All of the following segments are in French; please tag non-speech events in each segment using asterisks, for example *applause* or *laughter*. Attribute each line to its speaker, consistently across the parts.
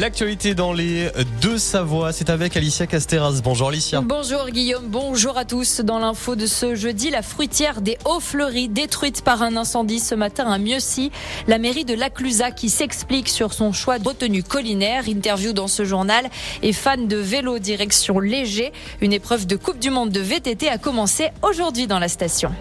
Speaker 1: L'actualité dans les deux Savoie, c'est avec Alicia Casteras. Bonjour Alicia.
Speaker 2: Bonjour Guillaume, bonjour à tous. Dans l'info de ce jeudi, la fruitière des Hauts-Fleuris détruite par un incendie ce matin à Mieuxy. La mairie de Laclusa qui s'explique sur son choix de retenue collinaire. Interview dans ce journal et fan de vélo direction léger. Une épreuve de Coupe du Monde de VTT a commencé aujourd'hui dans la station.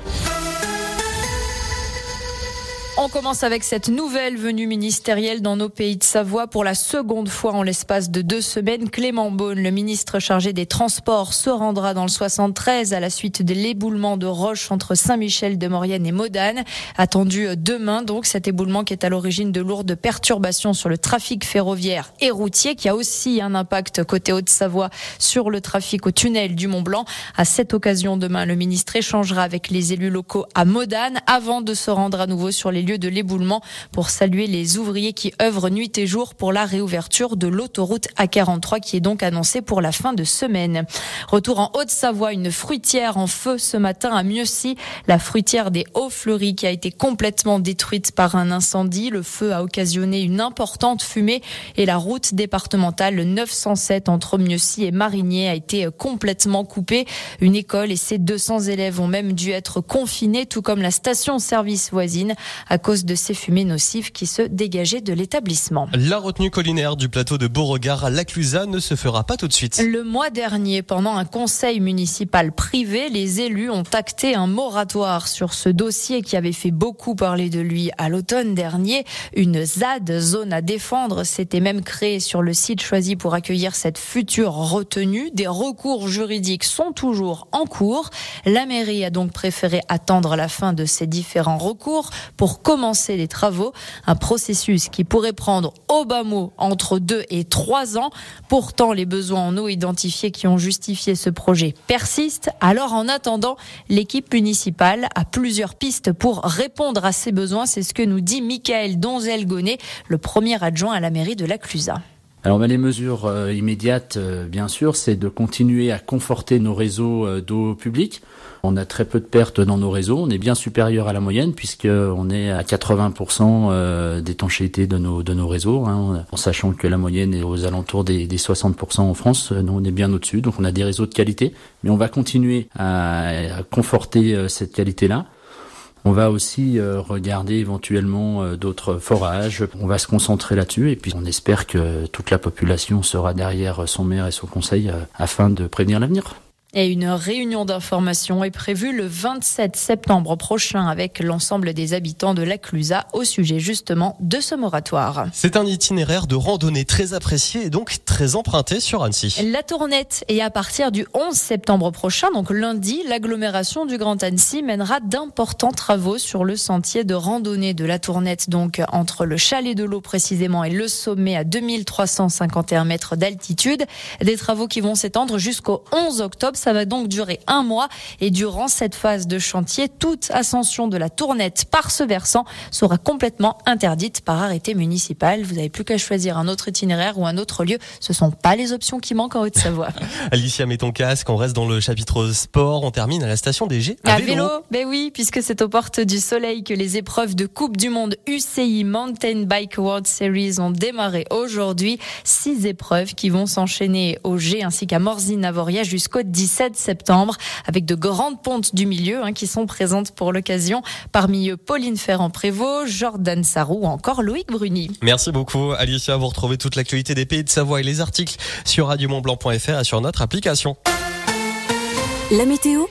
Speaker 2: On commence avec cette nouvelle venue ministérielle dans nos pays de Savoie pour la seconde fois en l'espace de deux semaines. Clément Beaune, le ministre chargé des Transports, se rendra dans le 73 à la suite de l'éboulement de roches entre Saint-Michel de Maurienne et Modane. Attendu demain, donc, cet éboulement qui est à l'origine de lourdes perturbations sur le trafic ferroviaire et routier, qui a aussi un impact côté Haute-Savoie sur le trafic au tunnel du Mont-Blanc. À cette occasion, demain, le ministre échangera avec les élus locaux à Modane avant de se rendre à nouveau sur les lieu de l'éboulement pour saluer les ouvriers qui œuvrent nuit et jour pour la réouverture de l'autoroute A43 qui est donc annoncée pour la fin de semaine. Retour en Haute-Savoie, une fruitière en feu ce matin à Mieuxy, la fruitière des Hauts-Fleuris qui a été complètement détruite par un incendie. Le feu a occasionné une importante fumée et la route départementale 907 entre Mieuxy et Marigné a été complètement coupée. Une école et ses 200 élèves ont même dû être confinés, tout comme la station-service voisine cause de ces fumées nocives qui se dégageaient de l'établissement.
Speaker 1: La retenue collinaire du plateau de Beauregard à Laclusa ne se fera pas tout de suite.
Speaker 2: Le mois dernier, pendant un conseil municipal privé, les élus ont acté un moratoire sur ce dossier qui avait fait beaucoup parler de lui à l'automne dernier. Une ZAD, zone à défendre, s'était même créée sur le site choisi pour accueillir cette future retenue. Des recours juridiques sont toujours en cours. La mairie a donc préféré attendre la fin de ces différents recours pour commencer les travaux. Un processus qui pourrait prendre au bas mot entre deux et trois ans. Pourtant, les besoins en eau identifiés qui ont justifié ce projet persistent. Alors, en attendant, l'équipe municipale a plusieurs pistes pour répondre à ces besoins. C'est ce que nous dit Michael Donzel-Gonnet, le premier adjoint à la mairie de la Clusa.
Speaker 3: Alors ben, les mesures euh, immédiates, euh, bien sûr, c'est de continuer à conforter nos réseaux euh, d'eau publique. On a très peu de pertes dans nos réseaux, on est bien supérieur à la moyenne puisqu'on est à 80% d'étanchéité de nos, de nos réseaux, hein, en sachant que la moyenne est aux alentours des, des 60% en France, nous on est bien au-dessus, donc on a des réseaux de qualité, mais on va continuer à, à conforter cette qualité-là. On va aussi euh, regarder éventuellement euh, d'autres forages. On va se concentrer là-dessus et puis on espère que toute la population sera derrière son maire et son conseil euh, afin de prévenir l'avenir.
Speaker 2: Et une réunion d'information est prévue le 27 septembre prochain avec l'ensemble des habitants de la Clusa au sujet justement de ce moratoire.
Speaker 1: C'est un itinéraire de randonnée très apprécié et donc très emprunté sur Annecy.
Speaker 2: La tournette et à partir du 11 septembre prochain, donc lundi, l'agglomération du Grand Annecy mènera d'importants travaux sur le sentier de randonnée de la tournette, donc entre le chalet de l'eau précisément et le sommet à 2351 mètres d'altitude. Des travaux qui vont s'étendre jusqu'au 11 octobre ça va donc durer un mois et durant cette phase de chantier, toute ascension de la tournette par ce versant sera complètement interdite par arrêté municipal. Vous n'avez plus qu'à choisir un autre itinéraire ou un autre lieu. Ce sont pas les options qui manquent en Haute-Savoie. *laughs*
Speaker 1: Alicia, mets ton casque. On reste dans le chapitre sport. On termine à la station des G.
Speaker 2: À, vélo. Ben oui, puisque c'est aux portes du soleil que les épreuves de Coupe du Monde UCI Mountain Bike World Series ont démarré aujourd'hui. Six épreuves qui vont s'enchaîner au G ainsi qu'à Morzine-Avoria jusqu'au 17 7 septembre avec de grandes pontes du milieu hein, qui sont présentes pour l'occasion. Parmi eux, Pauline Ferrand-Prévot, Jordan Sarou ou encore Loïc Bruni.
Speaker 1: Merci beaucoup Alicia. Vous retrouvez toute l'actualité des pays de Savoie et les articles sur radiomontblanc.fr et sur notre application.
Speaker 4: La météo